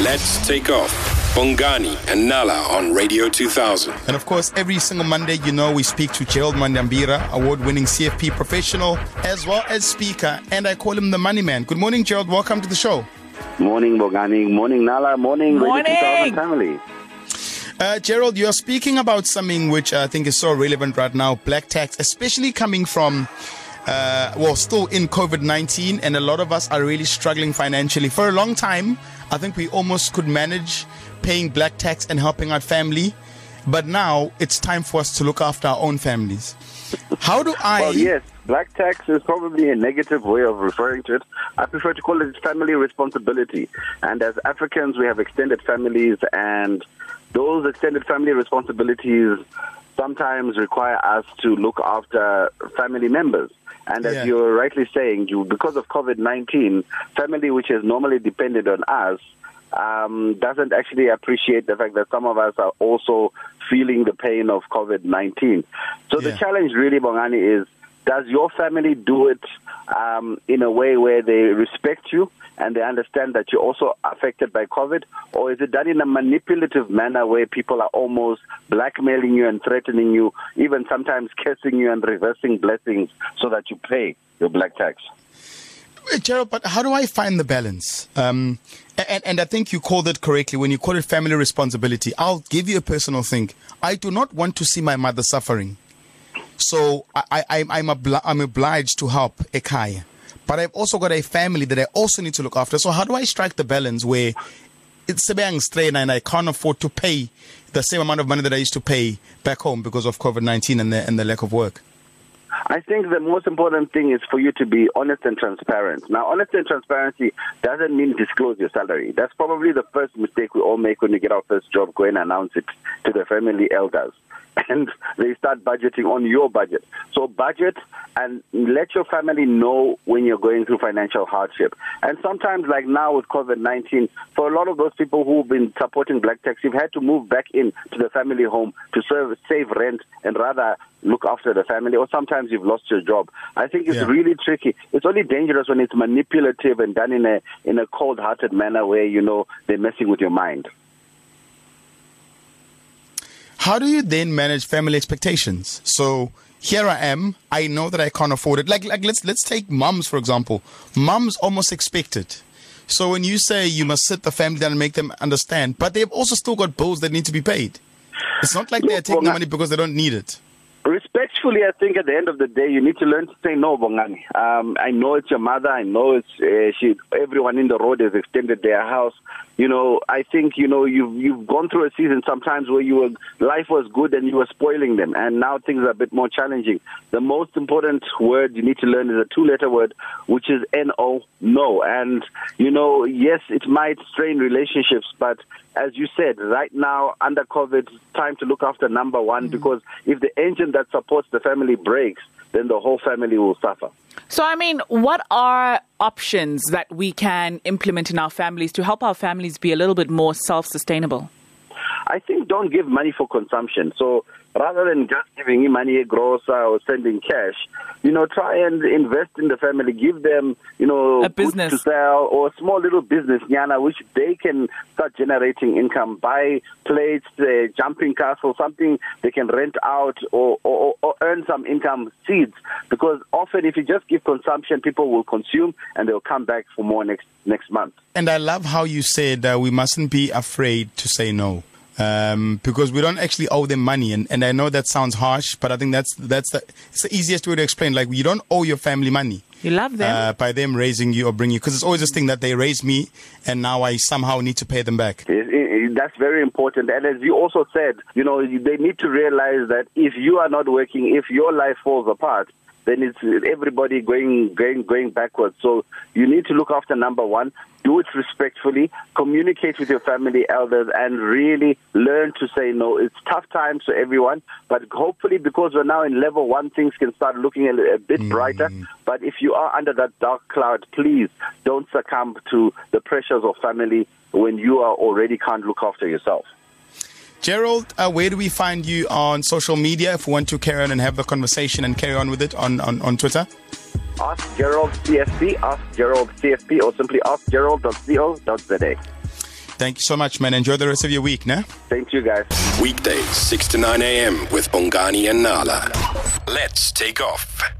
Let's take off. Bongani and Nala on Radio 2000. And of course, every single Monday, you know, we speak to Gerald Mwandiambira, award winning CFP professional, as well as speaker, and I call him the money man. Good morning, Gerald. Welcome to the show. Morning, Bongani. Morning, Nala. Morning, Morning. Radio 2000 family. Uh, Gerald, you're speaking about something which I think is so relevant right now black tax, especially coming from. Uh, well, still in COVID 19, and a lot of us are really struggling financially. For a long time, I think we almost could manage paying black tax and helping our family, but now it's time for us to look after our own families. How do I. Well, yes, black tax is probably a negative way of referring to it. I prefer to call it family responsibility. And as Africans, we have extended families, and those extended family responsibilities sometimes require us to look after family members. And as Yeah. you're rightly saying, you, because of COVID 19, family which has normally depended on us um, doesn't actually appreciate the fact that some of us are also feeling the pain of COVID 19. So the challenge really, Bongani, is does your family do it um, in a way where they respect you and they understand that you're also affected by COVID? Or is it done in a manipulative manner where people are almost blackmailing you and threatening you, even sometimes cursing you and reversing blessings so that you pay your black tax? Gerald, but how do I find the balance? Um, and, and I think you called it correctly when you call it family responsibility. I'll give you a personal thing. I do not want to see my mother suffering. So I, I, I'm, I'm obliged to help Ekaya. But I've also got a family that I also need to look after. So how do I strike the balance where it's a bang strain and I can't afford to pay the same amount of money that I used to pay back home because of COVID 19 and the, and the lack of work? I think the most important thing is for you to be honest and transparent. Now, honesty and transparency doesn't mean disclose your salary. That's probably the first mistake we all make when we get our first job. Go and announce it to the family elders. And they start budgeting on your budget. So budget and let your family know when you're going through financial hardship. And sometimes, like now with COVID-19, for a lot of those people who've been supporting Black Tax, you've had to move back in to the family home to serve, save rent and rather look after the family. Or sometimes you've lost your job. I think it's Yeah. really tricky. It's only dangerous when it's manipulative and done in a in a cold-hearted manner where you know they're messing with your mind. How do you then manage family expectations? So here I am. I know that I can't afford it. Like, like let's let's take mums for example. Mums almost expect it. So when you say you must sit the family down and make them understand, but they've also still got bills that need to be paid. It's not like they're taking the money because they don't need it. Respectfully, I think at the end of the day, you need to learn to say no, Bongani. Um, I know it's your mother. I know it's uh, she. Everyone in the road has extended their house. You know, I think you know you've you've gone through a season sometimes where you were life was good and you were spoiling them, and now things are a bit more challenging. The most important word you need to learn is a two-letter word, which is no, no. And you know, yes, it might strain relationships, but as you said, right now under COVID, time to look after number one because if the engine that supports the family breaks, then the whole family will suffer. So, I mean, what are options that we can implement in our families to help our families be a little bit more self sustainable? I think don't give money for consumption. So rather than just giving him money a grocer or sending cash, you know, try and invest in the family. Give them, you know, A goods business. to sell or a small little business, Nyana, which they can start generating income. Buy plates, uh, jumping castle, something they can rent out or, or, or earn some income. Seeds, because often if you just give consumption, people will consume and they'll come back for more next next month. And I love how you said uh, we mustn't be afraid to say no. Um, because we don't actually owe them money, and, and I know that sounds harsh, but I think that's that's the, it's the easiest way to explain. Like you don't owe your family money. You love them. uh, by them raising you or bringing you because it's always this thing that they raised me and now I somehow need to pay them back. It- it- That's very important. And as you also said, you know, they need to realize that if you are not working, if your life falls apart, then it's everybody going going going backwards. So you need to look after number one, do it respectfully, communicate with your family elders, and really learn to say no. It's tough times for everyone, but hopefully because we're now in level one, things can start looking a, a bit mm. brighter. But if you are under that dark cloud, please don't succumb to the pressures of family when you are already can't look after yourself. Gerald, uh, where do we find you on social media if we want to carry on and have the conversation and carry on with it on, on, on Twitter? Ask Gerald CFP, ask Gerald CFP, or simply ask gerald.co.za. Thank you so much, man. Enjoy the rest of your week, ne? Thank you, guys. Weekdays, 6 to 9 a.m. with Bongani and Nala. Let's take off.